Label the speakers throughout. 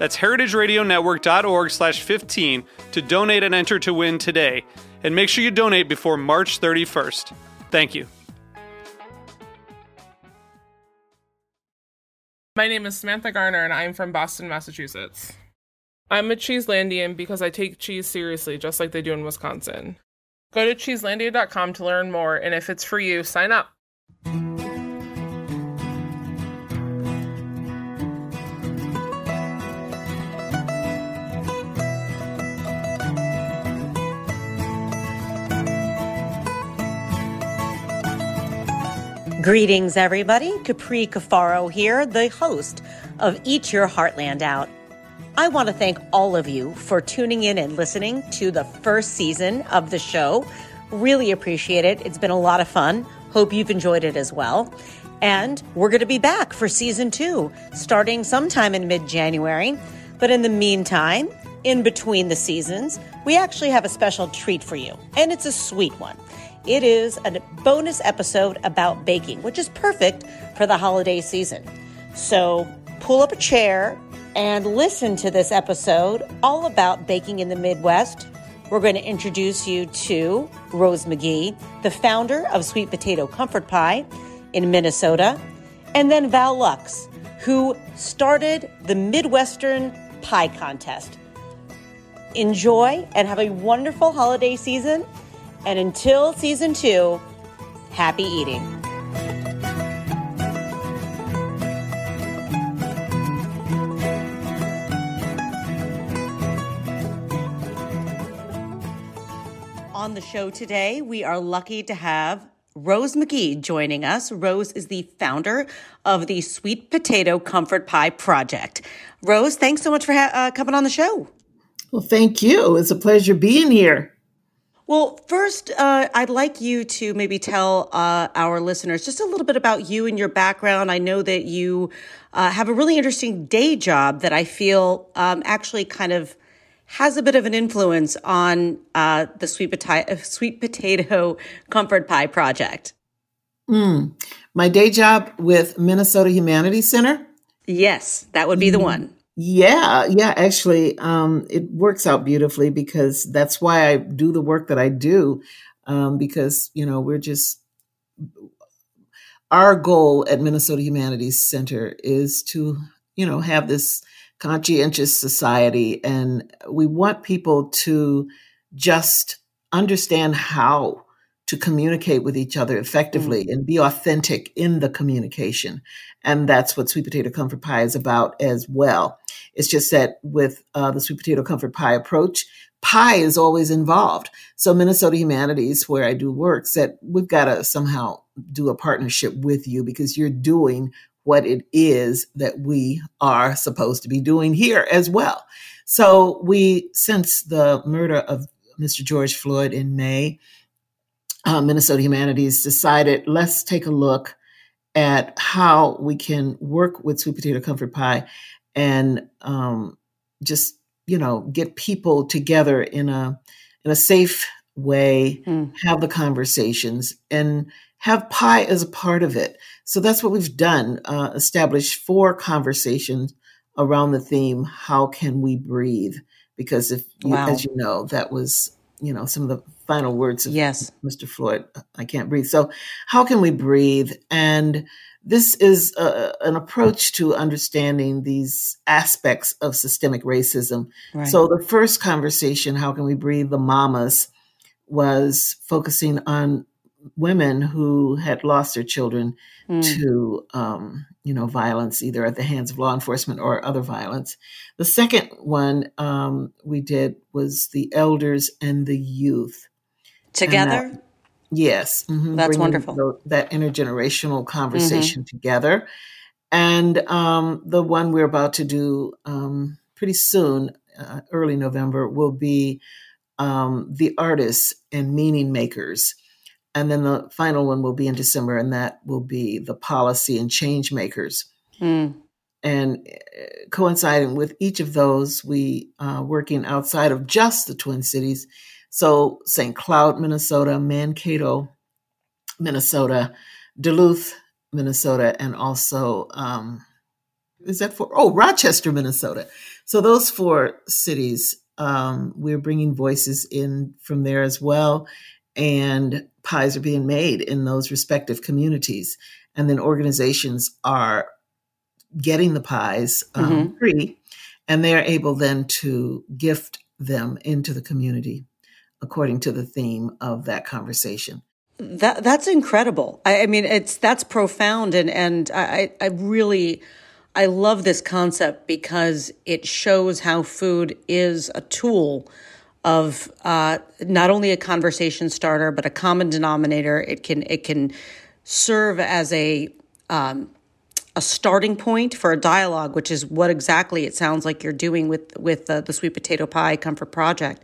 Speaker 1: That's heritageradionetwork.org slash 15 to donate and enter to win today. And make sure you donate before March 31st. Thank you.
Speaker 2: My name is Samantha Garner and I'm from Boston, Massachusetts. I'm a Cheeselandian because I take cheese seriously, just like they do in Wisconsin. Go to cheeselandia.com to learn more, and if it's for you, sign up.
Speaker 3: Greetings, everybody. Capri Cafaro here, the host of Eat Your Heartland Out. I want to thank all of you for tuning in and listening to the first season of the show. Really appreciate it. It's been a lot of fun. Hope you've enjoyed it as well. And we're going to be back for season two, starting sometime in mid January. But in the meantime, in between the seasons, we actually have a special treat for you, and it's a sweet one. It is a bonus episode about baking, which is perfect for the holiday season. So pull up a chair and listen to this episode all about baking in the Midwest. We're going to introduce you to Rose McGee, the founder of Sweet Potato Comfort Pie in Minnesota, and then Val Lucks, who started the Midwestern Pie Contest. Enjoy and have a wonderful holiday season. And until season two, happy eating. On the show today, we are lucky to have Rose McGee joining us. Rose is the founder of the Sweet Potato Comfort Pie Project. Rose, thanks so much for ha- uh, coming on the show.
Speaker 4: Well, thank you. It's a pleasure being here.
Speaker 3: Well, first, uh, I'd like you to maybe tell uh, our listeners just a little bit about you and your background. I know that you uh, have a really interesting day job that I feel um, actually kind of has a bit of an influence on uh, the sweet potato, sweet potato comfort pie project.
Speaker 4: Mm. My day job with Minnesota Humanities Center.
Speaker 3: Yes, that would be the one.
Speaker 4: Yeah, yeah, actually, um, it works out beautifully because that's why I do the work that I do. Um, because, you know, we're just, our goal at Minnesota Humanities Center is to, you know, have this conscientious society. And we want people to just understand how to communicate with each other effectively mm. and be authentic in the communication. And that's what Sweet Potato Comfort Pie is about as well. It's just that with uh, the Sweet Potato Comfort Pie approach, pie is always involved. So Minnesota Humanities, where I do work, said we've got to somehow do a partnership with you because you're doing what it is that we are supposed to be doing here as well. So we, since the murder of Mr. George Floyd in May, uh, Minnesota Humanities decided let's take a look at how we can work with sweet potato comfort pie and um, just you know get people together in a in a safe way, mm. have the conversations, and have pie as a part of it. So that's what we've done: uh, establish four conversations around the theme "How can we breathe?" Because if you, wow. as you know, that was you know some of the final words of
Speaker 3: yes.
Speaker 4: Mr. Floyd. I can't breathe. So how can we breathe? And this is a, an approach to understanding these aspects of systemic racism. Right. So the first conversation, how can we breathe? The mamas was focusing on women who had lost their children mm. to, um, you know, violence, either at the hands of law enforcement or other violence. The second one um, we did was the elders and the youth
Speaker 3: together.
Speaker 4: That, yes,
Speaker 3: mm-hmm, that's wonderful.
Speaker 4: The, that intergenerational conversation mm-hmm. together, and um, the one we're about to do um, pretty soon, uh, early November, will be um, the artists and meaning makers and then the final one will be in December, and that will be the policy and change makers. Mm. And uh, coinciding with each of those, we uh, working outside of just the Twin Cities. So St. Cloud, Minnesota, Mankato, Minnesota, Duluth, Minnesota, and also um, is that for oh Rochester, Minnesota. So those four cities, um, we're bringing voices in from there as well, and pies are being made in those respective communities. And then organizations are getting the pies um, mm-hmm. free, and they're able then to gift them into the community according to the theme of that conversation.
Speaker 3: That that's incredible. I, I mean, it's that's profound, and and I I really I love this concept because it shows how food is a tool of uh, not only a conversation starter but a common denominator. It can it can serve as a um, a starting point for a dialogue, which is what exactly it sounds like you're doing with with the, the sweet potato pie comfort project.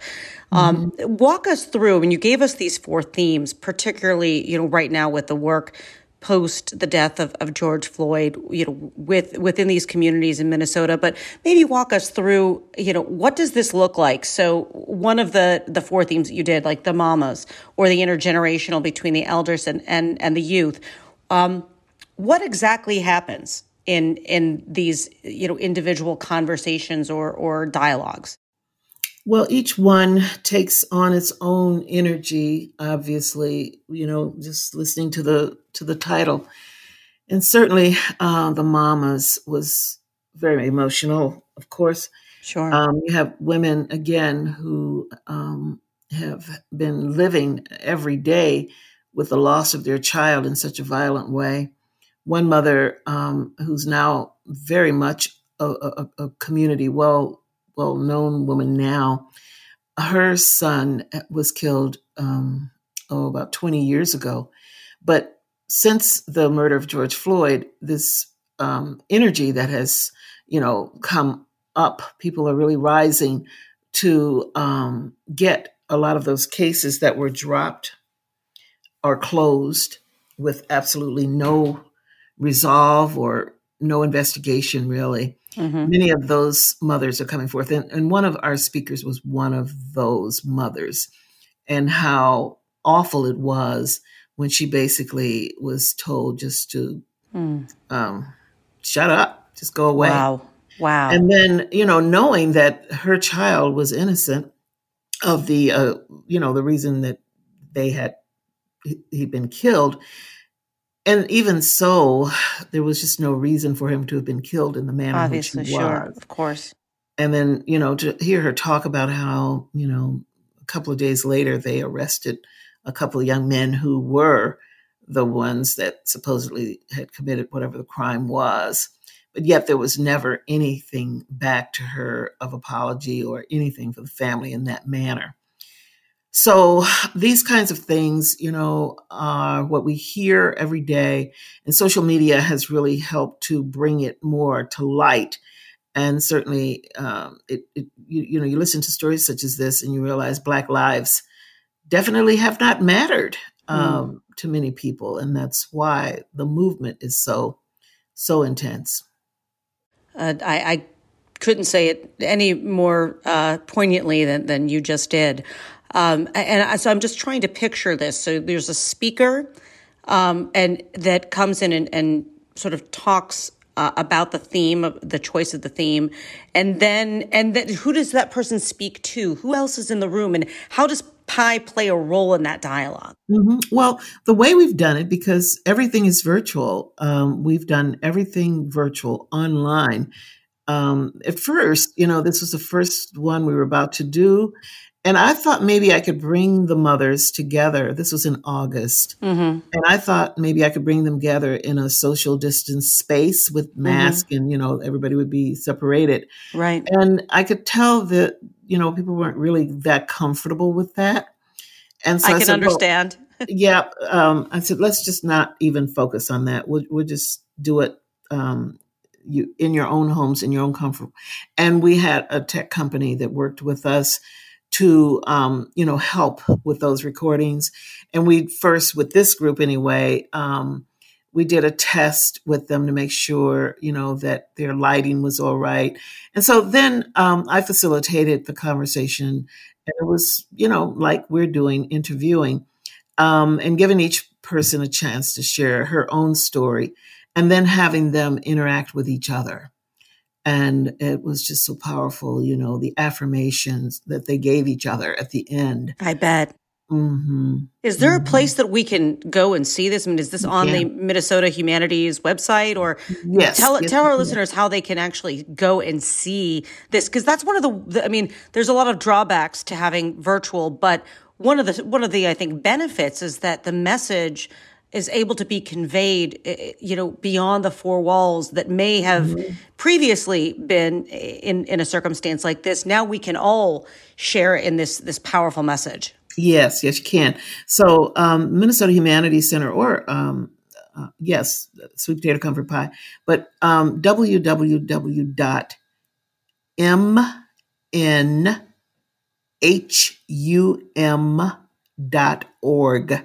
Speaker 3: Um, mm-hmm. Walk us through. I mean, you gave us these four themes, particularly you know right now with the work post the death of, of George Floyd, you know, with within these communities in Minnesota. But maybe walk us through, you know, what does this look like? So one of the the four themes that you did, like the mamas or the intergenerational between the elders and and, and the youth. Um, what exactly happens in in these you know individual conversations or or dialogues?
Speaker 4: Well, each one takes on its own energy, obviously, you know, just listening to the to the title. And certainly uh, the mamas was very emotional, of course.
Speaker 3: Sure.
Speaker 4: Um, you have women again who um, have been living every day with the loss of their child in such a violent way. One mother um, who's now very much a, a, a community well well known woman now. Her son was killed um, oh about 20 years ago, but since the murder of George Floyd, this um, energy that has you know come up, people are really rising to um, get a lot of those cases that were dropped or closed with absolutely no resolve or no investigation really Mm-hmm. Many of those mothers are coming forth. And, and one of our speakers was one of those mothers, and how awful it was when she basically was told just to mm. um, shut up, just go away.
Speaker 3: Wow. Wow.
Speaker 4: And then, you know, knowing that her child was innocent of the, uh, you know, the reason that they had, he'd been killed and even so, there was just no reason for him to have been killed in the manner Obviously, which he sure,
Speaker 3: was. Of course.
Speaker 4: And then, you know, to hear her talk about how, you know, a couple of days later they arrested a couple of young men who were the ones that supposedly had committed whatever the crime was. But yet there was never anything back to her of apology or anything for the family in that manner. So these kinds of things, you know, are what we hear every day, and social media has really helped to bring it more to light. And certainly, um, it, it you, you know, you listen to stories such as this, and you realize Black lives definitely have not mattered hmm. um, mm. to many people, and that's why the movement is so so intense.
Speaker 3: Uh, I, I couldn't say it any more uh, poignantly than, than you just did. Um, and so I'm just trying to picture this. So there's a speaker, um, and that comes in and, and sort of talks uh, about the theme the choice of the theme, and then and then who does that person speak to? Who else is in the room, and how does pie play a role in that dialog
Speaker 4: mm-hmm. Well, the way we've done it, because everything is virtual, um, we've done everything virtual online. Um, at first, you know, this was the first one we were about to do, and I thought maybe I could bring the mothers together. This was in August.
Speaker 3: Mm-hmm.
Speaker 4: And I thought maybe I could bring them together in a social distance space with
Speaker 3: Mm-hmm.
Speaker 4: mask and, you know, everybody would be separated.
Speaker 3: Right.
Speaker 4: And I could tell that, you know, people weren't really that comfortable with that. And so
Speaker 3: I
Speaker 4: I,
Speaker 3: can
Speaker 4: said, well,
Speaker 3: understand.
Speaker 4: yeah. Um, I said, let's just not even focus on that. We'll, we'll just do it um, you in your own homes, in your own comfort. And we had a tech company that worked with us to, um, you know, help with those recordings. And we first, with this group anyway, um, we did a test with them to make sure, you know, that their lighting was all right. And so then um, I facilitated the conversation. And it was, you know, like we're doing interviewing um, and giving each person a chance to share her own story and then having them interact with each other. And it was just so powerful, you know, the affirmations that they gave each other at the end.
Speaker 3: I bet.
Speaker 4: hmm
Speaker 3: Is there a
Speaker 4: Mhm.
Speaker 3: place that we can go and see this? I mean, is this on the Minnesota Humanities website or
Speaker 4: Yes.
Speaker 3: tell
Speaker 4: yes,
Speaker 3: tell our listeners how they can actually go and see this because that's one of the, the I mean there's a lot of drawbacks to having virtual but one of the one of the I think benefits is that the message is able to be conveyed eh, you know beyond the four walls that may have
Speaker 4: Mm-hmm.
Speaker 3: previously been in in a circumstance like this now we can all share in this this powerful message
Speaker 4: Yes, yes, you can. So, um, Minnesota Humanities Center, or um, uh, yes, sweet potato comfort pie, but um, www.mnhum.org.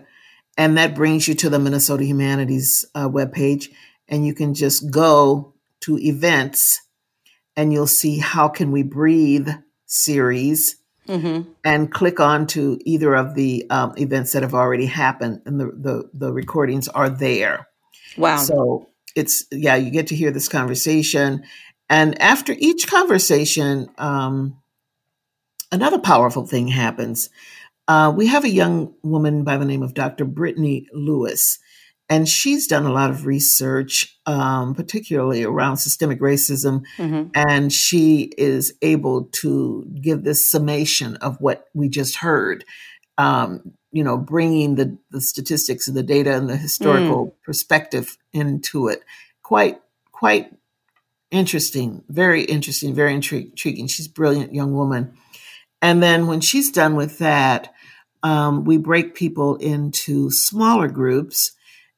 Speaker 4: And that brings you to the Minnesota Humanities uh, webpage. And you can just go to events and you'll see How Can We Breathe series
Speaker 3: mm-hmm.
Speaker 4: and click on to either of the um, events that have already happened and the, the, the recordings are there.
Speaker 3: wow
Speaker 4: So it's, yeah, you get to hear this conversation. And after each conversation, um, another powerful thing happens. Uh, we have a young woman by the name of Dr. Brittany Lewis, and she's done a lot of research, um, particularly around systemic racism
Speaker 3: mm-hmm.
Speaker 4: and she is able to give this summation of what we just heard um, you know bringing the, the statistics and the data and the historical perspective into it quite quite interesting very interesting very intri- intriguing she's a brilliant young woman and then when she's done with that um, we break people into smaller groups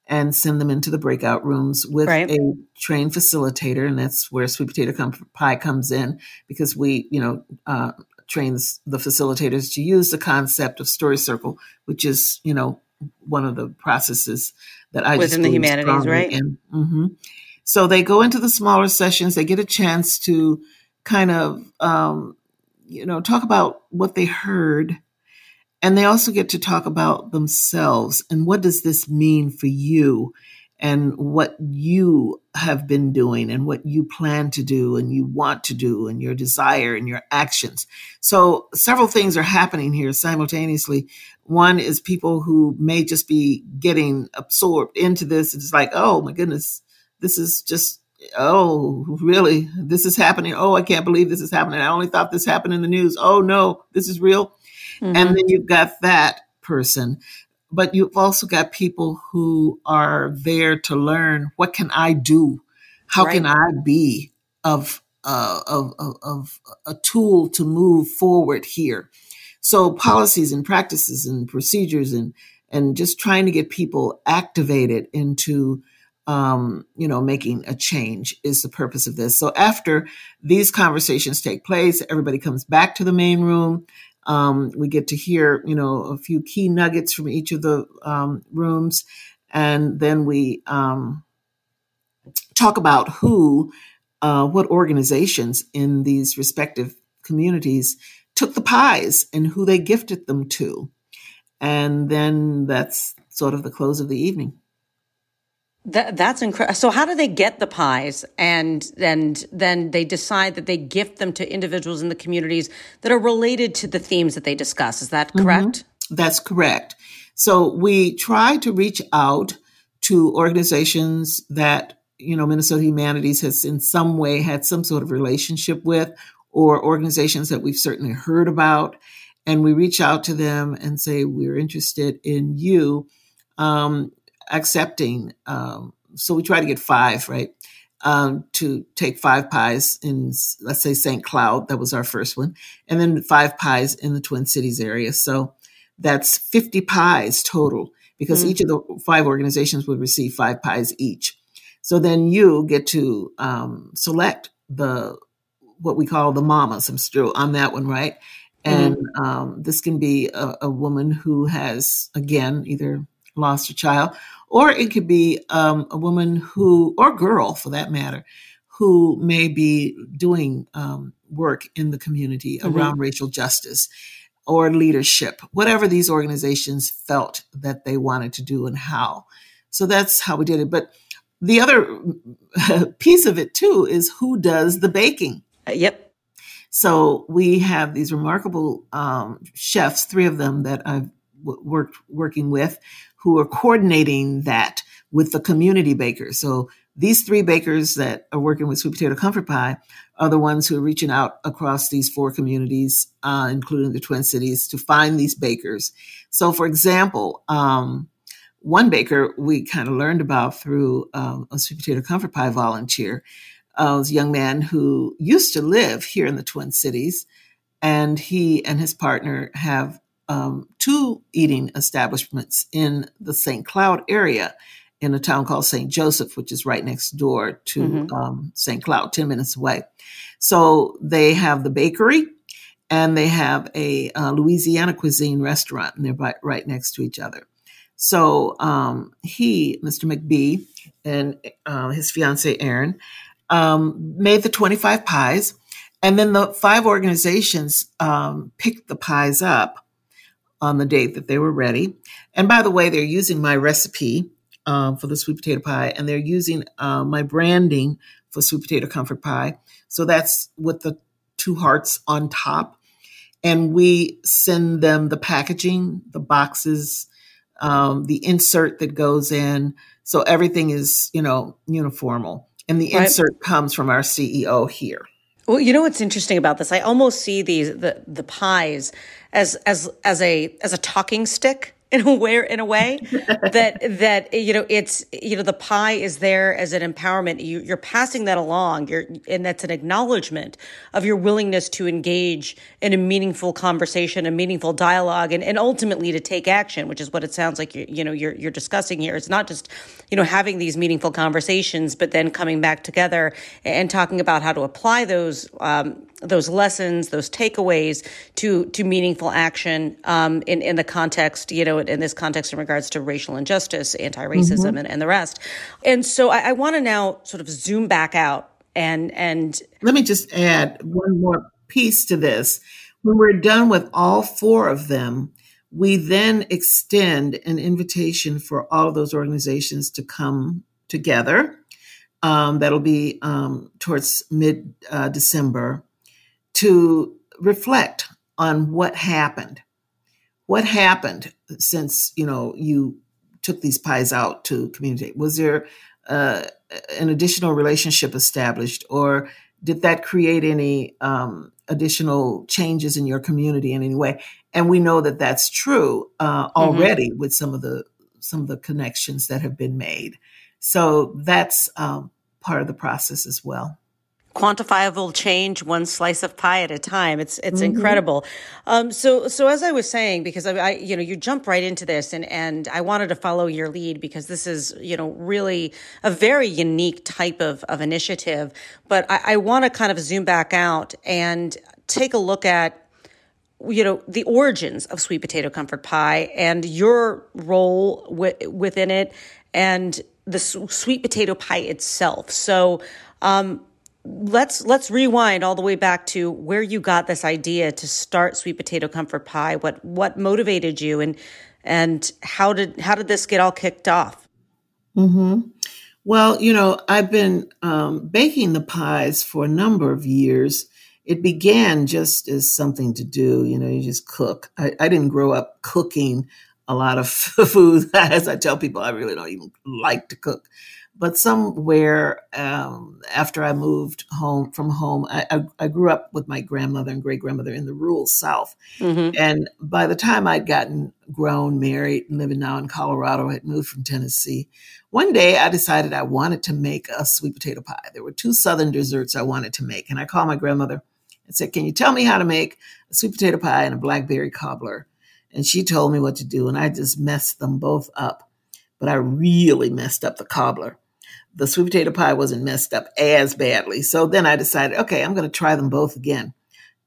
Speaker 4: and send them into the breakout rooms with
Speaker 3: Right.
Speaker 4: a trained facilitator, and that's where Sweet Potato Com- Pie comes in because we, you know, uh, trains the facilitators to use the concept of story circle, which is, you know, one of the processes that I just
Speaker 3: Within the humanities, right?
Speaker 4: in. hmm So they go into the smaller sessions. They get a chance to kind of, um, you know, talk about what they heard and they also get to talk about themselves and what does this mean for you and what you have been doing and what you plan to do and you want to do and your desire and your actions. So several things are happening here simultaneously. One is people who may just be getting absorbed into this. It's like, oh my goodness, this is just oh really? This is happening? Oh i can't believe this is happening. I only thought this happened in the news. Oh no this is real?
Speaker 3: Mhm.
Speaker 4: and then you've got that person. But you've also got people who are there to learn what can i do? How can i be of uh, of, of, of a tool to move forward here? So policies and practices and procedures and and just trying to get people activated into um, you know making a change is the purpose of this. So after these conversations take place everybody comes back to the main room. Um, we get to hear, you know, a few key nuggets from each of the um, rooms, and then we um, talk about who, uh, what organizations in these respective communities took the pies and who they gifted them to, and then that's sort of the close of the evening.
Speaker 3: That, that's incredible. So, how do they get the pies, and and then they decide that they gift them to individuals in the communities that are related to the themes that they discuss? Is that correct?
Speaker 4: That's correct. So we try to reach out to organizations that, you know, Minnesota Humanities has in some way had some sort of relationship with, or organizations that we've certainly heard about. and we reach out to them and say we're interested in you um, accepting. Um, so we try to get five, right? Um, to take five pies in, let's say, St. Cloud. That was our first one. And then five pies in the Twin Cities area. So that's 50 pies total because mm-hmm. each of the five organizations would receive five pies each. So then you get to um, select the what we call the mamas. I'm still on that one, right? And mm-hmm. um, this can be a, a, woman who has, again, either lost a child, or it could be um, a woman who, or girl for that matter, who may be doing um, work in the community mm-hmm. around racial justice or leadership, whatever these organizations felt that they wanted to do and how. So that's how we did it. But the other piece of it too is who does the baking.
Speaker 3: Uh, yep.
Speaker 4: So we have these remarkable um, chefs, three of them that I've worked working with, who are coordinating that with the community bakers. So these three bakers that are working with sweet potato comfort pie are the ones who are reaching out across these four communities, uh, including the Twin Cities, to find these bakers. So, for example, um, one baker we kind of learned about through um, a sweet potato comfort pie volunteer uh, was a young man who used to live here in the Twin Cities, and he and his partner have um, two eating establishments in the St. Cloud area in a town called St. Joseph, which is right next door to mm-hmm. um, St. Cloud, 10 minutes away. So they have the bakery and they have a uh, Louisiana cuisine restaurant, and they're right, right next to each other. So um, he, Mr. McBee, and uh, his fiancee Erin, um, made the 25 pies. And then the five organizations um, picked the pies up on the date that they were ready. And by the way, they're using my recipe um, for the sweet potato pie, and they're using uh, my branding for sweet potato comfort pie. So that's with the two hearts on top. And we send them the packaging, the boxes, um, the insert that goes in. So everything is, you know, uniformal. And the right. insert comes from our CEO here.
Speaker 3: Well, you know what's interesting about this? I almost see these the the pies as as as a as a talking stick in a way in a way that that you know it's you know the pie is there as an empowerment. You, you're passing that along. You're and that's an acknowledgement of your willingness to engage in a meaningful conversation a meaningful dialogue and, and ultimately to take action which is what it sounds like you, you know you're you're discussing here. It's not just you know having these meaningful conversations but then coming back together and talking about how to apply those um, those lessons, those takeaways to to meaningful action um, in in the context, you know, in this context in regards to racial injustice, anti racism, mm-hmm. and, and the rest. And so I, I want to now sort of zoom back out and and
Speaker 4: let me just add one more piece to this. When we're done with all four of them, we then extend an invitation for all of those organizations to come together. Um, that'll be um, towards mid uh, December to reflect on what happened. What happened since you know you took these pies out to communicate? Was there uh, an additional relationship established, or did that create any um, additional changes in your community in any way? And we know that that's true uh, mm-hmm. already mm-hmm. with some of the some of the connections that have been made. So that's um, part of the process as well
Speaker 3: quantifiable change one slice of pie at a time. It's it's mm-hmm. incredible. Um, so so as i was saying because I, I, you know you jump right into this and and i wanted to follow your lead because this is you know really a very unique type of of initiative. But i, I want to kind of zoom back out and take a look at you know the origins of sweet potato comfort pie and your role w- within it and the sweet potato pie itself. So um, let's let's rewind all the way back to where you got this idea to start sweet potato comfort pie what what motivated you and and how did how did this get all kicked off
Speaker 4: mm-hmm. well you know i've been um, baking the pies for a number of years it began just as something to do you know you just cook i, I didn't grow up cooking a lot of food. As I tell people, I really don't even like to cook. But somewhere um, after I moved home from home, I, I, I, grew up with my grandmother and great grandmother in the rural South. Mm-hmm. And by the time I'd gotten grown, married, and living now in Colorado, I had moved from Tennessee. One day I decided I wanted to make a sweet potato pie. There were two Southern desserts I wanted to make. And I called my grandmother and said, Can you tell me how to make a sweet potato pie and a blackberry cobbler? And she told me what to do. And I just messed them both up. But I really messed up the cobbler the sweet potato pie wasn't messed up as badly. So then I decided, okay, I'm going to try them both again.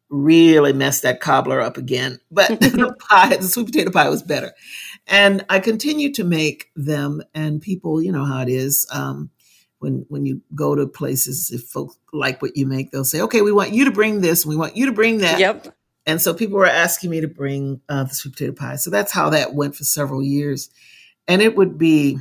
Speaker 4: Really messed that cobbler up again, but the pie, the sweet potato pie was better. And I continued to make them, and people, you know how it is. Um, when when you go to places, if folks like what you make, they'll say, "Okay, we want you to bring this, and we want you to bring that."
Speaker 3: Yep.
Speaker 4: And so people were asking me to bring uh, the sweet potato pie. So that's how that went for several years, and it would be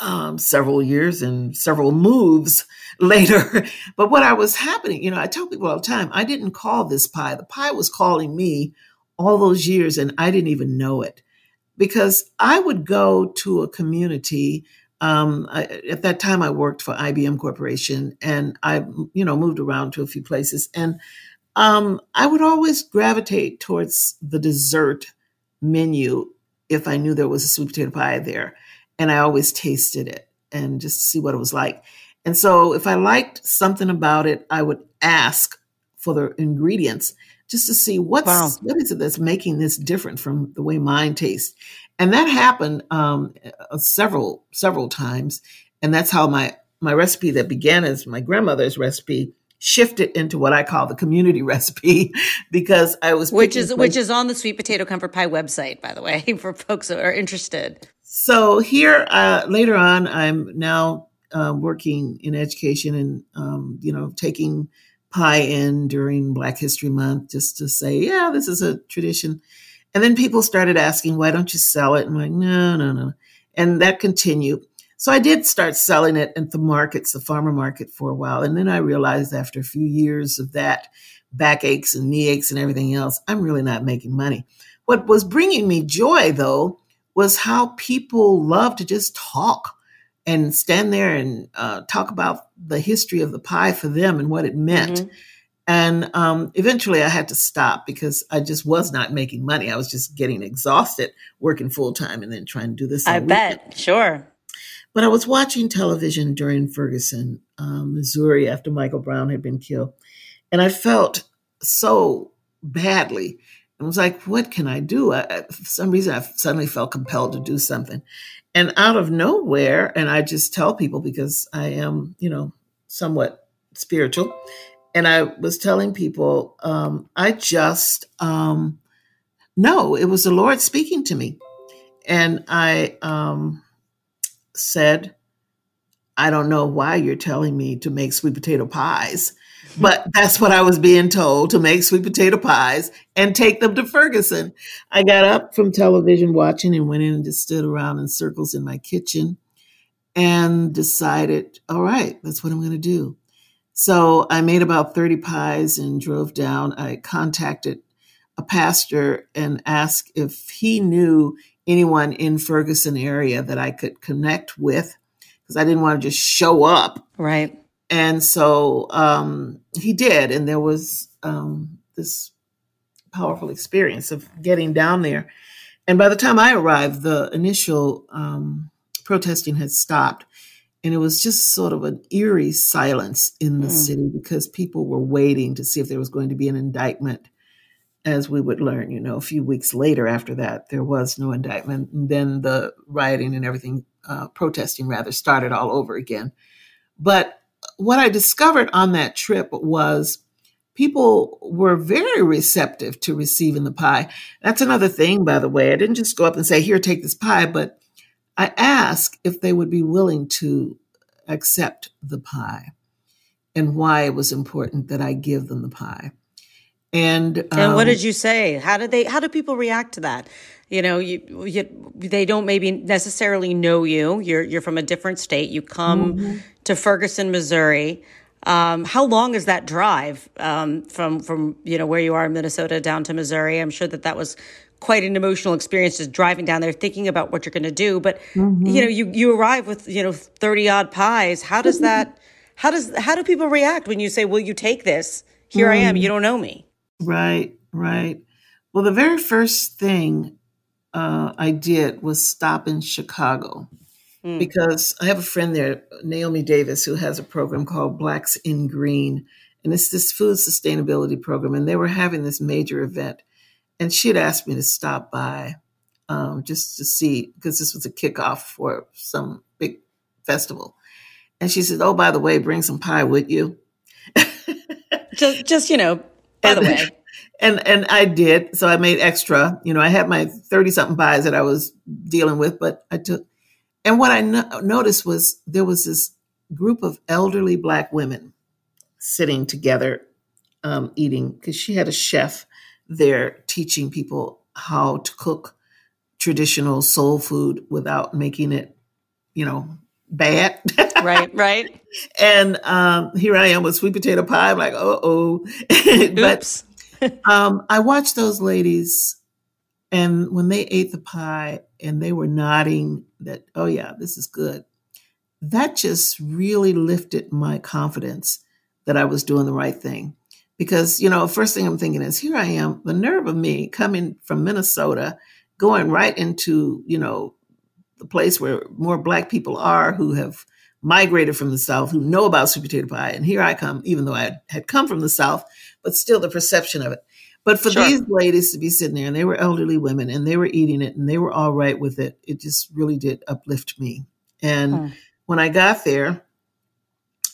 Speaker 4: um, several years and several moves later. but what I was happening, you know, I tell people all the time, I didn't call this pie. The pie was calling me all those years and I didn't even know it because I would go to a community. Um, I, at that time, I worked for IBM Corporation and I, you know, moved around to a few places. And um, I would always gravitate towards the dessert menu if I knew there was a sweet potato pie there and I always tasted it and just see what it was like. And so if I liked something about it, I would ask for the ingredients just to see what's wow. what is it that's making this different from the way mine tastes. And that happened um, uh, several several times, and that's how my my recipe that began as my grandmother's recipe shifted it into what I call the community recipe because I was
Speaker 3: which is which is on the sweet potato comfort pie website by the way for folks that are interested.
Speaker 4: So here, uh, later on, I'm now uh, working in education and um, you know taking pie in during Black History Month just to say, yeah, this is a tradition. And then people started asking, why don't you sell it? And I'm like, no, no, no. And that continued. So I did start selling it at the markets, the farmer market for a while. And then I realized after a few years of that, backaches and knee aches and everything else, I'm really not making money. What was bringing me joy though was how people love to just talk and stand there and uh, talk about the history of the pie for them and what it meant. Mm-hmm. And um, eventually I had to stop because I just was not making money. I was just getting exhausted working full time and then trying to do this.
Speaker 3: I bet, sure.
Speaker 4: But I was watching television during Ferguson, um, Missouri, after Michael Brown had been killed. And I felt so badly I was like, what can I do? I, for some reason, I suddenly felt compelled to do something. And out of nowhere, and I just tell people because I am, you know, somewhat spiritual. And I was telling people, um, I just, um, no, it was the Lord speaking to me. And I um, said, I don't know why you're telling me to make sweet potato pies. But that's what I was being told to make sweet potato pies and take them to Ferguson. I got up from television watching and went in and just stood around in circles in my kitchen and decided, all right, that's what I'm going to do. So I made about 30 pies and drove down. I contacted a pastor and asked if he knew anyone in Ferguson area that I could connect with because I didn't want to just show up.
Speaker 3: Right.
Speaker 4: And so um, he did. And there was um, this powerful experience of getting down there. And by the time I arrived, the initial um, protesting had stopped. And it was just sort of an eerie silence in the mm. city because people were waiting to see if there was going to be an indictment. As we would learn, you know, a few weeks later after that, there was no indictment. And then the rioting and everything, uh, protesting rather, started all over again. But what I discovered on that trip was people were very receptive to receiving the pie. That's another thing, by the way. I didn't just go up and say, Here, take this pie, but I asked if they would be willing to accept the pie and why it was important that I give them the pie. And
Speaker 3: um, and what did um, you say? How did they? How do people react to that? You know, you, you they don't maybe necessarily know you. You're you're from a different state. You come mm-hmm. to Ferguson, Missouri. Um, how long is that drive um, from from you know where you are in Minnesota down to Missouri? I'm sure that that was quite an emotional experience just driving down there thinking about what you're going to do but mm-hmm. you know you you arrive with you know 30 odd pies how does that how does how do people react when you say will you take this here mm. i am you mm. don't know me
Speaker 4: right right well the very first thing uh, i did was stop in chicago mm. because i have a friend there naomi davis who has a program called blacks in green and it's this food sustainability program and they were having this major event and she had asked me to stop by um, just to see because this was a kickoff for some big festival. And she said, "Oh, by the way, bring some pie with you."
Speaker 3: just, just you know, by the way.
Speaker 4: And and I did. So I made extra. You know, I had my thirty something buys that I was dealing with, but I took. And what I no- noticed was there was this group of elderly black women sitting together um, eating because she had a chef they're teaching people how to cook traditional soul food without making it, you know, bad.
Speaker 3: right, right.
Speaker 4: And um, here I am with sweet potato pie. I'm like, oh, oh. but um, I watched those ladies, and when they ate the pie and they were nodding that, oh, yeah, this is good, that just really lifted my confidence that I was doing the right thing because you know first thing i'm thinking is here i am the nerve of me coming from minnesota going right into you know the place where more black people are who have migrated from the south who know about sweet potato pie and here i come even though i had come from the south but still the perception of it but for sure. these ladies to be sitting there and they were elderly women and they were eating it and they were all right with it it just really did uplift me and hmm. when i got there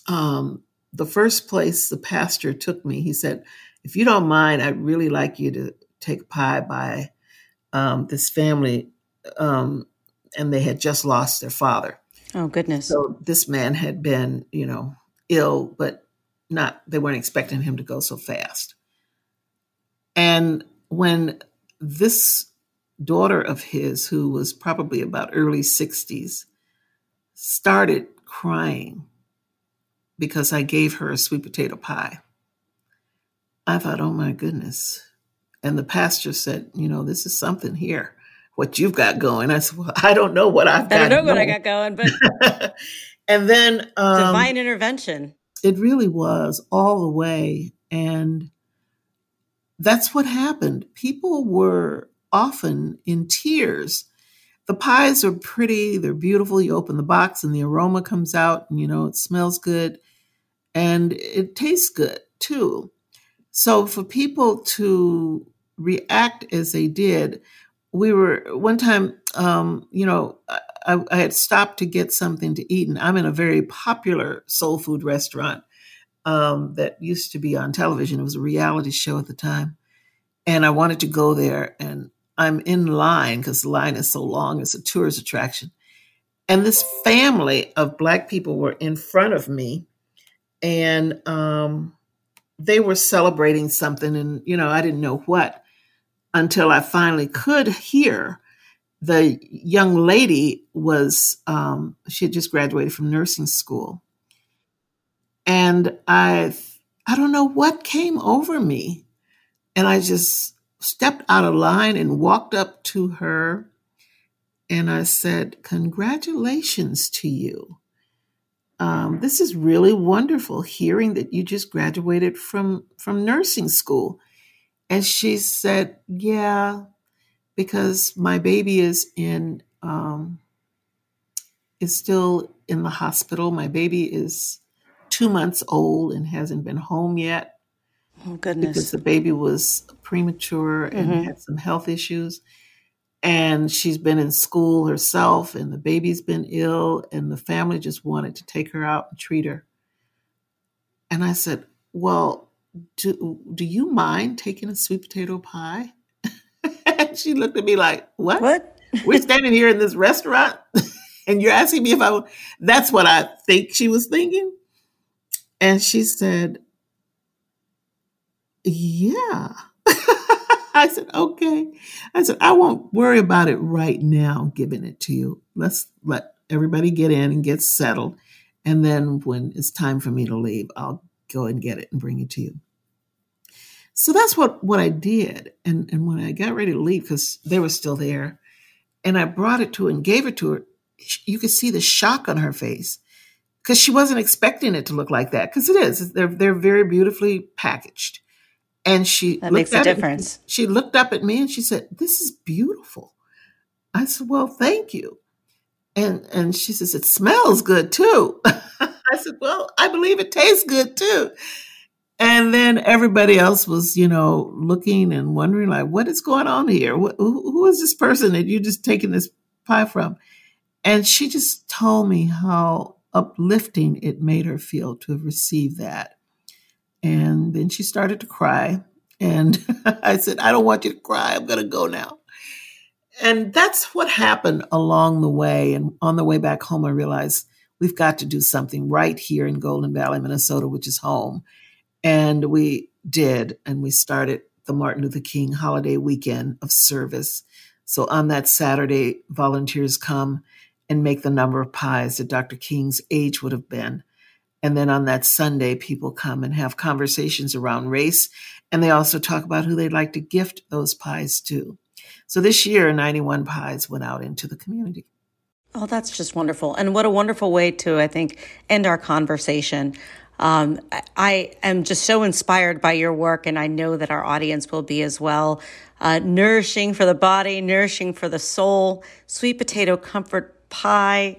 Speaker 4: um, the first place the pastor took me, he said, If you don't mind, I'd really like you to take pie by um, this family. Um, and they had just lost their father.
Speaker 3: Oh, goodness.
Speaker 4: So this man had been, you know, ill, but not, they weren't expecting him to go so fast. And when this daughter of his, who was probably about early 60s, started crying because I gave her a sweet potato pie. I thought, oh my goodness. And the pastor said, you know, this is something here, what you've got going. I said, well, I don't know what I've got
Speaker 3: I don't know
Speaker 4: going.
Speaker 3: what I got going, but.
Speaker 4: and then.
Speaker 3: Um, Divine intervention.
Speaker 4: It really was all the way. And that's what happened. People were often in tears the pies are pretty, they're beautiful. You open the box and the aroma comes out, and you know, it smells good and it tastes good too. So for people to react as they did, we were one time, um, you know, I, I, had stopped to get something to eat, and I'm in a very popular soul food restaurant um, that used to be on television. It was a reality show at the time, and I wanted to go there, and I'm in line because the line is so long. It's a tourist attraction. And this family of Black people were in front of me. And um, they were celebrating something. And, you know, I didn't know what until I finally could hear. The young lady was, um, she had just graduated from nursing school. And I, I don't know what came over me. And I just stepped out of line and walked up to her and I said, Congratulations to you. Um, this is really wonderful hearing that you just graduated from, from nursing school. And she said, Yeah, because my baby is in um, is still in the hospital. My baby is two months old and hasn't been home yet.
Speaker 3: Oh, goodness.
Speaker 4: Because the baby was premature and mm-hmm. had some health issues. And she's been in school herself, and the baby's been ill, and the family just wanted to take her out and treat her. And I said, Well, do, do you mind taking a sweet potato pie? and she looked at me like, What?
Speaker 3: What?
Speaker 4: We're standing here in this restaurant, and you're asking me if I would. That's what I think she was thinking. And she said, yeah. I said, okay. I said, I won't worry about it right now, giving it to you. Let's let everybody get in and get settled. And then when it's time for me to leave, I'll go and get it and bring it to you. So that's what, what I did. And, and when I got ready to leave, because they were still there, and I brought it to her and gave it to her, you could see the shock on her face because she wasn't expecting it to look like that. Because it is, they're they're very beautifully packaged. And she
Speaker 3: that makes a difference.
Speaker 4: She looked up at me and she said, "This is beautiful." I said, "Well, thank you." And and she says, "It smells good too." Said, "Well, I believe it tastes good too." And then everybody else was, you know, looking and wondering, like, what is going on here? Who, who is this person that you just taking this pie from? And she just told me how uplifting it made her feel to have received that. And then she started to cry. And I said, I don't want you to cry. I'm going to go now. And that's what happened along the way. And on the way back home, I realized we've got to do something right here in Golden Valley, Minnesota, which is home. And we did. And we started the Martin Luther King holiday weekend of service. So on that Saturday, volunteers come and make the number of pies that Dr. King's age would have been. And then on that Sunday, people come and have conversations around race. And they also talk about who they'd like to gift those pies to. So this year, 91 pies went out into the community.
Speaker 3: Oh, that's just wonderful. And what a wonderful way to, I think, end our conversation. Um, I am just so inspired by your work, and I know that our audience will be as well. Uh, nourishing for the body, nourishing for the soul, sweet potato comfort pie.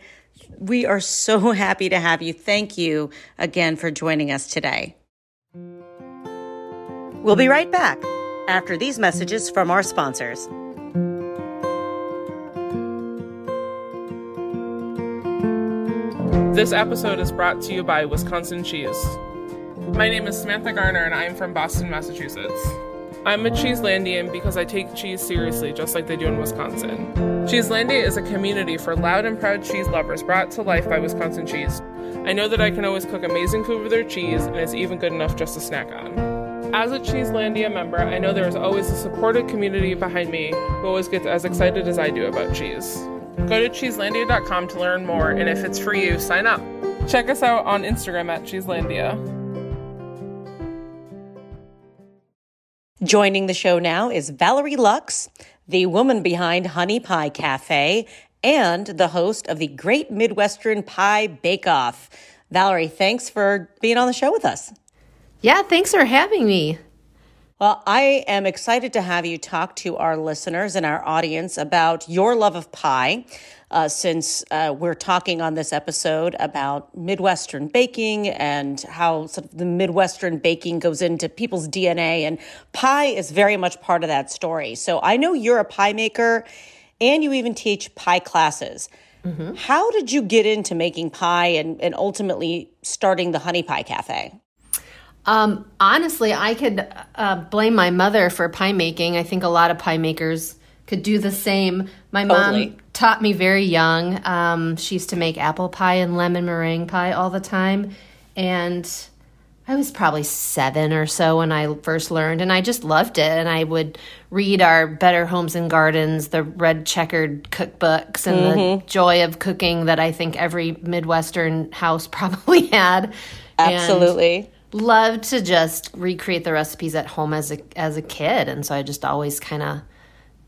Speaker 3: We are so happy to have you. Thank you again for joining us today. We'll be right back after these messages from our sponsors.
Speaker 2: This episode is brought to you by Wisconsin Cheese. My name is Samantha Garner and I'm from Boston, Massachusetts. I'm a Cheeselandian because I take cheese seriously, just like they do in Wisconsin. Cheeselandia is a community for loud and proud cheese lovers brought to life by Wisconsin Cheese. I know that I can always cook amazing food with their cheese, and it's even good enough just to snack on. As a Cheeselandia member, I know there is always a supportive community behind me who always gets as excited as I do about cheese. Go to cheeselandia.com to learn more, and if it's for you, sign up. Check us out on Instagram at Cheeselandia.
Speaker 3: Joining the show now is Valerie Lucks, the woman behind Honey Pie Cafe and the host of the Great Midwestern Pie Bake Off. Valerie, thanks for being on the show with us.
Speaker 5: Yeah, thanks for having me.
Speaker 3: Well, I am excited to have you talk to our listeners and our audience about your love of pie. Uh, since uh, we're talking on this episode about Midwestern baking and how sort of the Midwestern baking goes into people's DNA, and pie is very much part of that story. So I know you're a pie maker and you even teach pie classes. Mm-hmm. How did you get into making pie and, and ultimately starting the Honey Pie Cafe?
Speaker 5: Um, honestly, I could uh, blame my mother for pie making. I think a lot of pie makers could do the same. My totally. mom taught me very young. Um, she used to make apple pie and lemon meringue pie all the time. And I was probably seven or so when I first learned, and I just loved it. And I would read our Better Homes and Gardens, the red checkered cookbooks, and mm-hmm. the joy of cooking that I think every Midwestern house probably had.
Speaker 3: Absolutely. And
Speaker 5: loved to just recreate the recipes at home as a as a kid, and so I just always kind of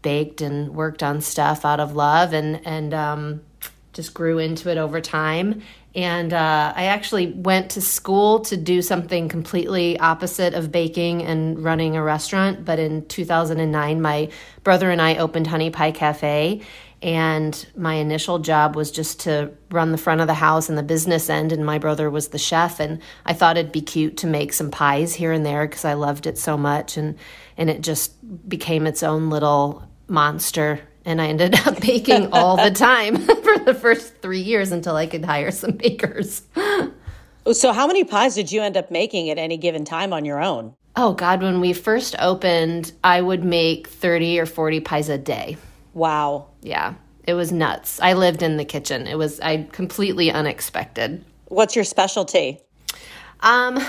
Speaker 5: baked and worked on stuff out of love, and and um, just grew into it over time. And uh, I actually went to school to do something completely opposite of baking and running a restaurant. But in 2009, my brother and I opened Honey Pie Cafe and my initial job was just to run the front of the house and the business end and my brother was the chef and i thought it'd be cute to make some pies here and there because i loved it so much and and it just became its own little monster and i ended up baking all the time for the first three years until i could hire some bakers.
Speaker 3: So how many pies did you end up making at any given time on your own?
Speaker 5: Oh god when we first opened i would make 30 or 40 pies a day
Speaker 3: Wow.
Speaker 5: Yeah. It was nuts. I lived in the kitchen. It was I completely unexpected.
Speaker 3: What's your specialty?
Speaker 5: Um,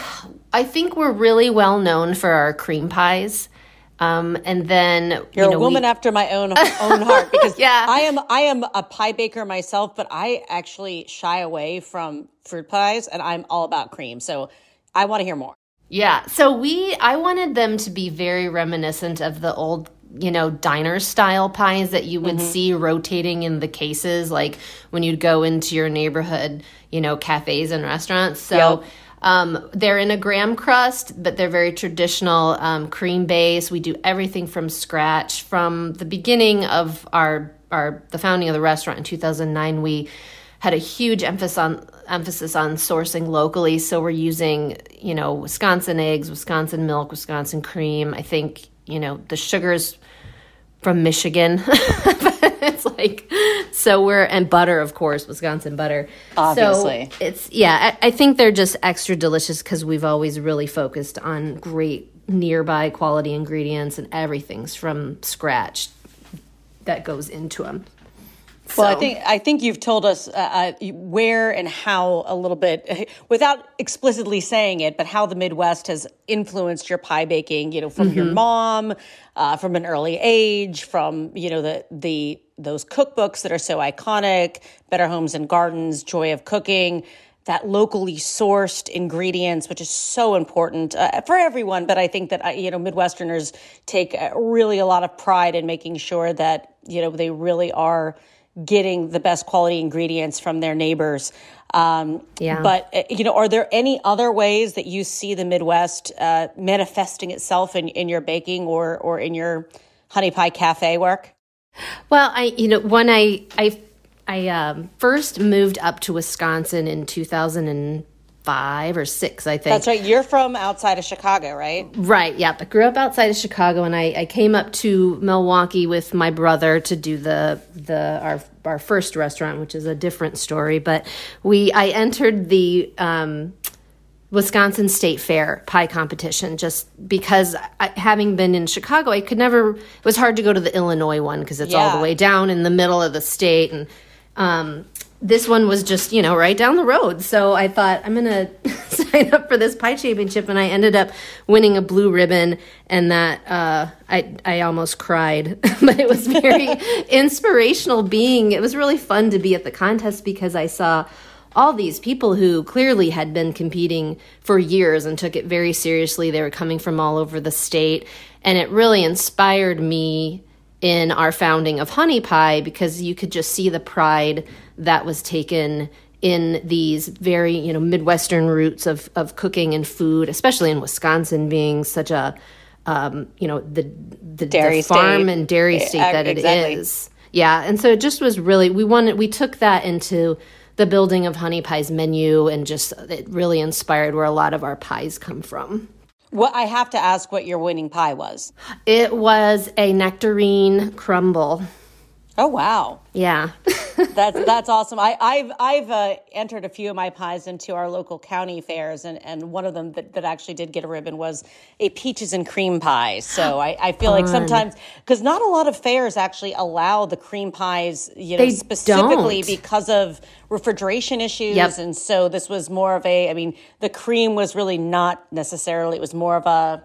Speaker 5: I think we're really well known for our cream pies. Um, and then
Speaker 3: you're
Speaker 5: you know,
Speaker 3: a woman we... after my own own heart because yeah. I am I am a pie baker myself, but I actually shy away from fruit pies, and I'm all about cream. So I want to hear more.
Speaker 5: Yeah. So we, I wanted them to be very reminiscent of the old, you know, diner style pies that you would mm-hmm. see rotating in the cases, like when you'd go into your neighborhood, you know, cafes and restaurants. So. Yep. Um, they're in a graham crust, but they're very traditional um, cream base. We do everything from scratch. From the beginning of our our the founding of the restaurant in 2009, we had a huge emphasis on emphasis on sourcing locally. So we're using, you know, Wisconsin eggs, Wisconsin milk, Wisconsin cream. I think, you know, the sugars from Michigan. it's like so we're and butter, of course, Wisconsin butter.
Speaker 3: Obviously,
Speaker 5: so it's yeah. I, I think they're just extra delicious because we've always really focused on great nearby quality ingredients and everything's from scratch that goes into them.
Speaker 3: Well, I think I think you've told us uh, uh, where and how a little bit, without explicitly saying it, but how the Midwest has influenced your pie baking. You know, from mm-hmm. your mom, uh, from an early age, from you know the the those cookbooks that are so iconic, Better Homes and Gardens, Joy of Cooking. That locally sourced ingredients, which is so important uh, for everyone, but I think that uh, you know Midwesterners take uh, really a lot of pride in making sure that you know they really are getting the best quality ingredients from their neighbors. Um, yeah. But, uh, you know, are there any other ways that you see the Midwest uh, manifesting itself in, in your baking or, or in your honey pie cafe work?
Speaker 5: Well, I, you know, when I, I, I um, first moved up to Wisconsin in 2000 and five or six, I think.
Speaker 3: That's right. You're from outside of Chicago, right?
Speaker 5: Right. Yeah. I grew up outside of Chicago, and I, I came up to Milwaukee with my brother to do the the our our first restaurant, which is a different story. But we I entered the. Um, Wisconsin State Fair pie competition just because I, having been in Chicago, I could never, it was hard to go to the Illinois one because it's yeah. all the way down in the middle of the state. And um, this one was just you know right down the road. So i thought i'm gonna sign up for this pie championship and i ended up winning a blue ribbon and that uh, i i almost cried. But it was very inspirational being. It was really fun to be at the contest because i saw all these people who clearly had been competing for years and took it very seriously. They were coming from all over the state. And it really inspired me in our founding of honey pie because you could just see the pride that was taken in these very you know midwestern roots of of cooking and food, especially in Wisconsin being such a um, you know the the,
Speaker 3: dairy
Speaker 5: the farm
Speaker 3: state.
Speaker 5: and dairy state that exactly. it is. Yeah, and so it just was really we wanted we took that into the building of Honey Pie's menu and just it really inspired where a lot of our pies come from.
Speaker 3: Well, I have to ask what your winning pie was.
Speaker 5: It was a nectarine crumble.
Speaker 3: Oh wow!
Speaker 5: Yeah,
Speaker 3: that's that's awesome. I, have I've uh, entered a few of my pies into our local county fairs, and, and one of them that, that actually did get a ribbon was a peaches and cream pie. So I, I feel Fun. like sometimes because not a lot of fairs actually allow the cream pies, you know,
Speaker 5: they
Speaker 3: specifically
Speaker 5: don't.
Speaker 3: because of refrigeration issues,
Speaker 5: yep.
Speaker 3: and so this was more of a. I mean, the cream was really not necessarily. It was more of a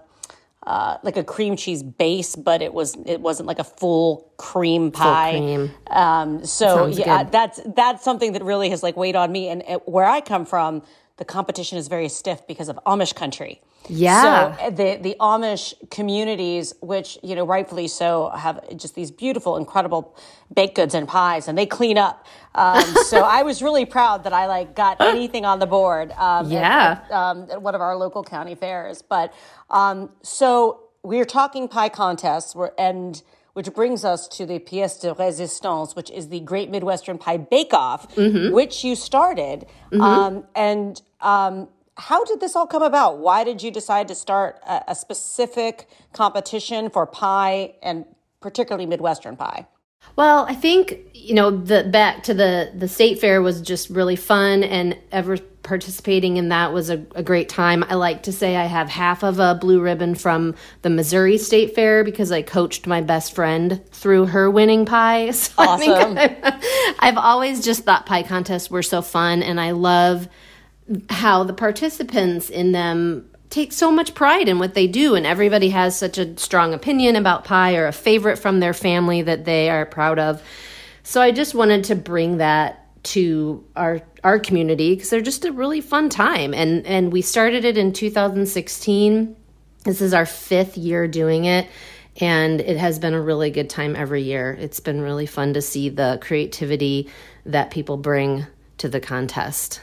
Speaker 3: uh, like a cream cheese base, but it was it wasn't like a full cream pie.
Speaker 5: Full cream.
Speaker 3: Um, so yeah, good. that's that's something that really has like weighed on me. And it, where I come from, the competition is very stiff because of Amish country.
Speaker 5: Yeah.
Speaker 3: So uh, the the Amish communities, which you know rightfully so, have just these beautiful, incredible baked goods and pies, and they clean up. Um, so I was really proud that I like got anything on the board. Um,
Speaker 5: yeah.
Speaker 3: At, um, at, one of our local county fairs, but um, so we are talking pie contests, and which brings us to the pièce de résistance, which is the Great Midwestern Pie Bake Off, mm-hmm. which you started, mm-hmm. Um, and um, how did this all come about? Why did you decide to start a, a specific competition for pie and particularly Midwestern pie?
Speaker 5: Well, I think you know the back to the the state fair was just really fun, and ever participating in that was a, a, great time. I like to say I have half of a blue ribbon from the Missouri State Fair because I coached my best friend through her winning pie. So
Speaker 3: awesome!
Speaker 5: I I've always just thought pie contests were so fun, and I love how the participants in them take so much pride in what they do and everybody has such a strong opinion about pie or a favorite from their family that they are proud of so i just wanted to bring that to our our community because they're just a really fun time. And and we started it in 2016. This is our fifth year doing it. And it has been a really good time every year. It's been really fun to see the creativity that people bring to the contest.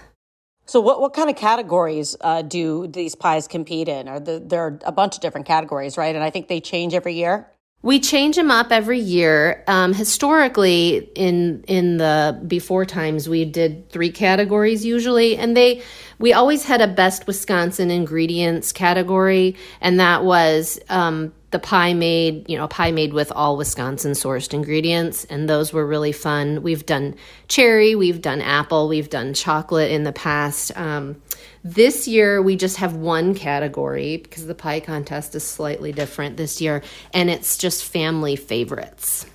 Speaker 3: So, what, what kind of categories uh, do these pies compete in? Are the, there are a bunch of different categories, right? And I think they change every year.
Speaker 5: We change them up every year. Um, historically, in in the before times, we did three categories usually, and they we always had a best Wisconsin ingredients category, and that was um, the pie made, you know, pie made with all Wisconsin sourced ingredients, and those were really fun. We've done cherry, we've done apple, we've done chocolate in the past. Um, this year, we just have one category because the pie contest is slightly different this year, and it's just family favorites.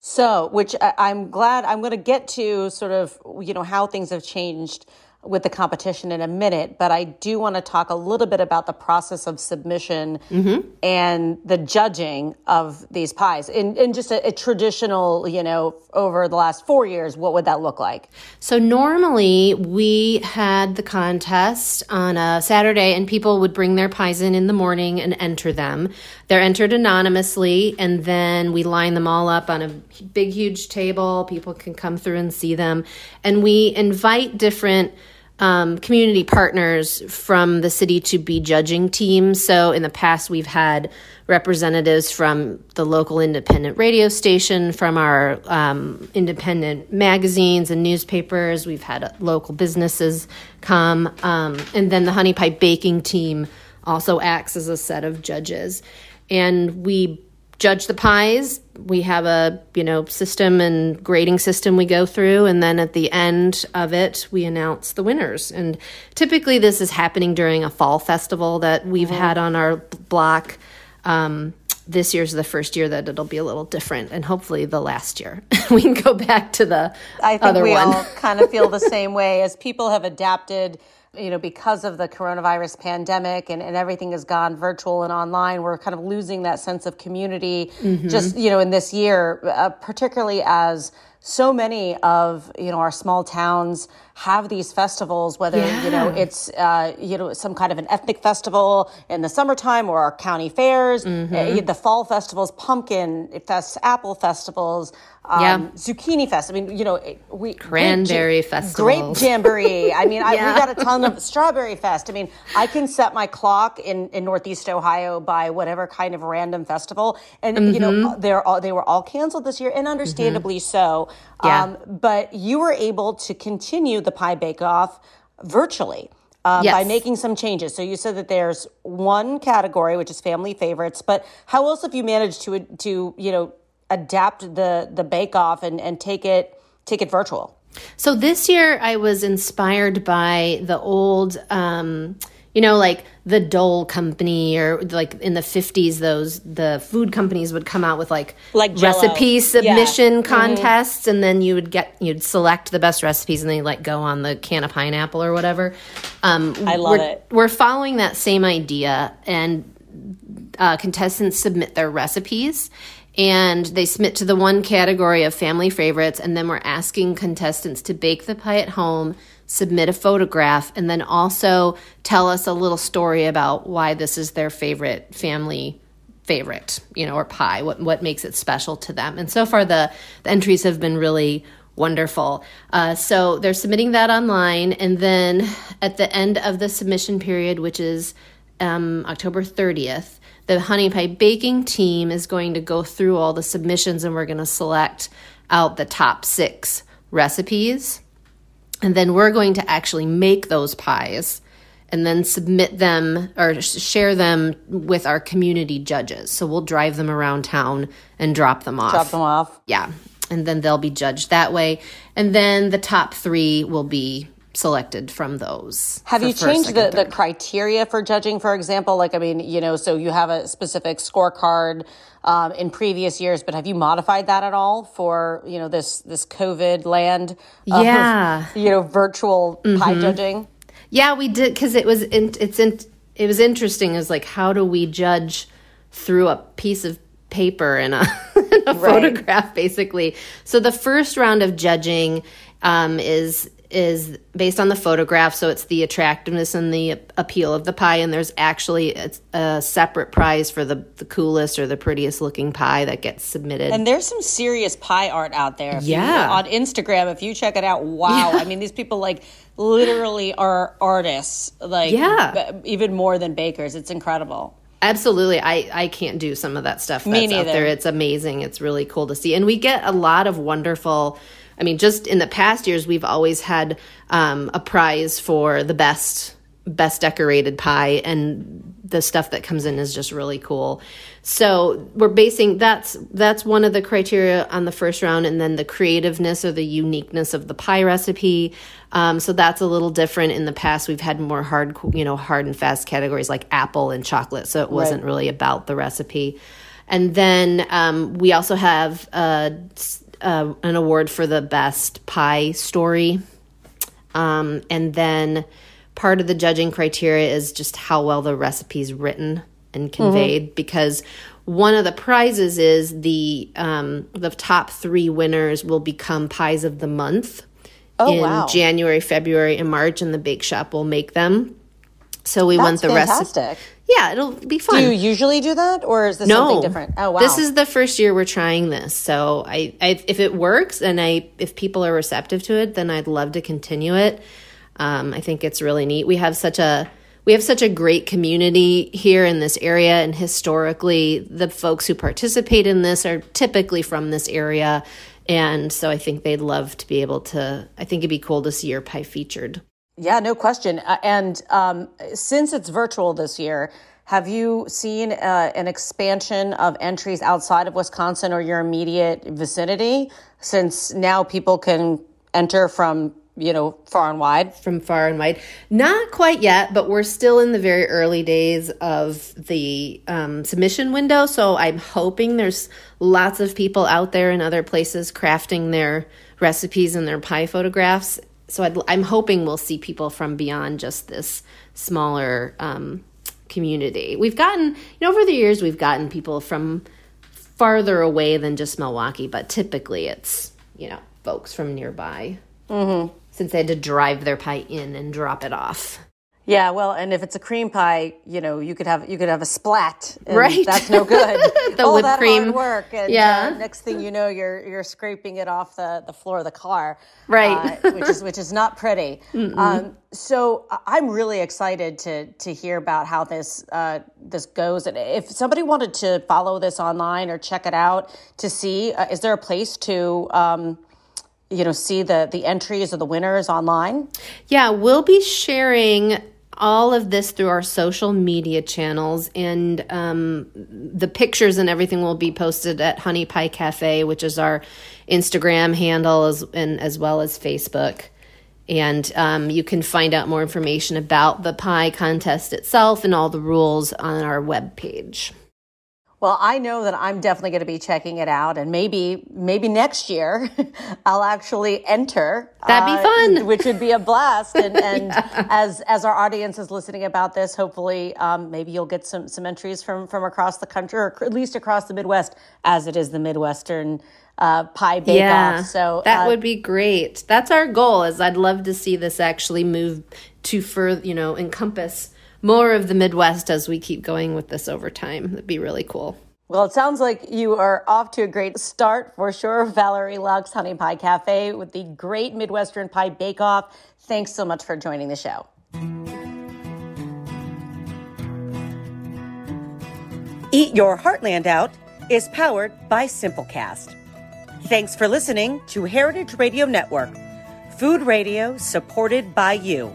Speaker 3: So, which I'm glad I'm going to get to sort of, you know, how things have changed with the competition in a minute, but I do want to talk a little bit about the process of submission mm-hmm. and the judging of these pies in, in just a, a, traditional, you know, over the last four years, what would that look like?
Speaker 5: So normally we had the contest on a Saturday and people would bring their pies in in the morning and enter them. They're entered anonymously and then we line them all up on a big, huge table. People can come through and see them. And we invite different um, community partners from the city to be judging teams. So in the past, we've had representatives from the local independent radio station, from our um, independent magazines and newspapers. We've had local businesses come. Um, and then the Honey Pie Baking team also acts as a set of judges. And we judge the pies. We have a, you know, system and grading system we go through and then at the end of it we announce the winners. And typically this is happening during a fall festival that we've mm-hmm. had on our block. Um, this year's the first year that it'll be a little different and hopefully the last year we can go back to the I think we one.
Speaker 3: all kind of feel the same way as people have adapted you know, because of the coronavirus pandemic and, and everything has gone virtual and online, we're kind of losing that sense of community mm-hmm. just, you know, in this year, uh, particularly as so many of, you know, our small towns have these festivals, whether yeah. you know it's uh, you know some kind of an ethnic festival in the summertime or our county fairs, mm-hmm. uh, the fall festivals, pumpkin fest, apple festivals, um, yeah. zucchini fest. I mean, you know, we
Speaker 5: cranberry
Speaker 3: grape, festival, grape jamboree. I mean, yeah. I, we got a ton of strawberry fest. I mean, I can set my clock in in Northeast Ohio by whatever kind of random festival, and mm-hmm. you know, mm-hmm. they're all they were all canceled this year, and understandably mm-hmm. so. Yeah. Um, but you were able to continue the Pie Bake Off virtually. Uh, yes. by making some changes. So you said that there's one category which is family favorites, but how else have you managed to to you know adapt the the bake off and and take it take it virtual?
Speaker 5: So this year I was inspired by the old. Um, you know, like the Dole Company or like in the 50s, those the food companies would come out with like,
Speaker 3: like
Speaker 5: recipe submission yeah. Mm-hmm. contests, mm-hmm. and then you would get you'd select the best recipes, and then you like go on the can of pineapple or whatever.
Speaker 3: Um, I love
Speaker 5: we're,
Speaker 3: it.
Speaker 5: We're following that same idea, and uh, contestants submit their recipes and they submit to the one category of family favorites and then we're asking contestants to bake the pie at home submit a photograph, and then also tell us a little story about why this is their favorite family favorite, you know, or pie, what, what makes it special to them. And so far, the, the entries have been really wonderful. Uh, so they're submitting that online, and then at the end of the submission period, which is um, October 30th, the Honey Pie Baking team is going to go through all the submissions and we're going to select out the top six recipes. And then we're going to actually make those pies and then submit them or share them with our community judges. So we'll drive them around town and drop them off.
Speaker 3: Drop them off.
Speaker 5: Yeah. And then they'll be judged that way. And then the top three will be selected from those.
Speaker 3: Have you changed the, the criteria for judging, for example? Like, I mean, you know, so you have a specific scorecard um, in previous years, but have you modified that at all for, you know, this, this COVID land?
Speaker 5: Yeah.
Speaker 3: You know, virtual mm-hmm. pie judging?
Speaker 5: Yeah, we did. Cause it was, in, it's in, it was interesting. Is like, how do we judge through a piece of paper and a, a right. photograph, basically? So the first round of judging um, is is based on the photograph, so it's the attractiveness and the appeal of the pie. And there's actually a, a, separate prize for the, the coolest or the prettiest looking pie that gets submitted.
Speaker 3: And there's some serious pie art out there. If
Speaker 5: yeah.
Speaker 3: You, on Instagram, if you check it out, wow. Yeah. I mean, these people like literally are artists, like
Speaker 5: yeah.
Speaker 3: b- even more than bakers. It's incredible.
Speaker 5: Absolutely. I, I can't do some of that stuff that's
Speaker 3: Me neither.
Speaker 5: out there. It's amazing. It's really cool to see. And we get a lot of wonderful I mean, just in the past years, we've always had um, a prize for the best best decorated pie and the stuff that comes in is just really cool. So we're basing that's that's one of the criteria on the first round and then the creativeness or the uniqueness of the pie recipe. Um, so that's a little different. In the past we've had more hard you know hard and fast categories like apple and chocolate so it wasn't right. really about the recipe. And then um, we also have uh, uh, an award for the best pie story. Um, and then part of the judging criteria is just how well the recipe is written and conveyed mm-hmm. because one of the prizes is the um, the top three winners will become pies of the month
Speaker 3: oh,
Speaker 5: in
Speaker 3: wow.
Speaker 5: January, February, and March, and the bake shop will make them. So we
Speaker 3: That's
Speaker 5: want the rest.
Speaker 3: fantastic.
Speaker 5: recipe. Yeah, it'll be fun.
Speaker 3: Do you usually do that, or is this
Speaker 5: no,
Speaker 3: something different? Oh, wow!
Speaker 5: This is the first year we're trying this, so I, I, if it works and I, if people are receptive to it, then I'd love to continue it. Um, I think it's really neat. We have such a we have such a great community here in this area, and historically, the folks who participate in this are typically from this area, and so I think they'd love to be able to. I think it'd be cool to see your pie featured.
Speaker 3: Yeah, no question. Uh, and um, since it's virtual this year, have you seen uh, an expansion of entries outside of Wisconsin or your immediate vicinity? Since now people can enter from you know far and wide
Speaker 5: from far and wide not quite yet but we're still in the very early days of the um, submission window so i'm hoping there's lots of people out there in other places crafting their recipes and their pie photographs so i am hoping we'll see people from beyond just this smaller um, community. We've gotten, you know, over the years, we've gotten people from farther away than just Milwaukee, but typically it's, you know, folks from nearby.
Speaker 3: Mm-hmm.
Speaker 5: Since they had to drive their pie in and drop it off.
Speaker 3: Yeah, well, and if it's a cream pie, you know, you could have you could have a splat,
Speaker 5: right?
Speaker 3: That's no good.
Speaker 5: the
Speaker 3: All
Speaker 5: whipped
Speaker 3: that
Speaker 5: cream
Speaker 3: hard work, and
Speaker 5: yeah.
Speaker 3: Uh, next thing you know, you're you're scraping it off the, the floor of the car,
Speaker 5: right?
Speaker 3: Uh, which is which is not pretty. Um, so I'm really excited to to hear about how this uh, this goes. And if somebody wanted to follow this online or check it out to see, uh, is there a place to um, you know see the the entries of the winners online?
Speaker 5: Yeah, we'll be sharing all of this through our social media channels and um, the pictures and everything will be posted at honey pie cafe which is our instagram handle as, and as well as facebook. And um, you can find out more information about the pie contest itself and all the rules on our web page
Speaker 3: well, I know that I'm definitely going to be checking it out, and maybe maybe next year I'll actually enter.
Speaker 5: That'd be
Speaker 3: uh,
Speaker 5: fun,
Speaker 3: which would be a blast. And, and yeah. as as our audience is listening about this, hopefully um, maybe you'll get some some entries from from across the country, or at least across the Midwest, as it is the Midwestern uh, pie bake
Speaker 5: yeah,
Speaker 3: off. So
Speaker 5: that
Speaker 3: uh,
Speaker 5: would be great. That's our goal. Is I'd love to see this actually move to further, you know, encompass more of the Midwest as we keep going with this over time. That'd be really cool.
Speaker 3: Well, it sounds like you are off to a great start for sure. Valerie Lucks, Honey Pie Cafe, with the Great Midwestern Pie Bake Off. Thanks so much for joining the show. Eat Your Heartland Out is powered by Simplecast. Thanks for listening to Heritage Radio Network, food radio supported by you.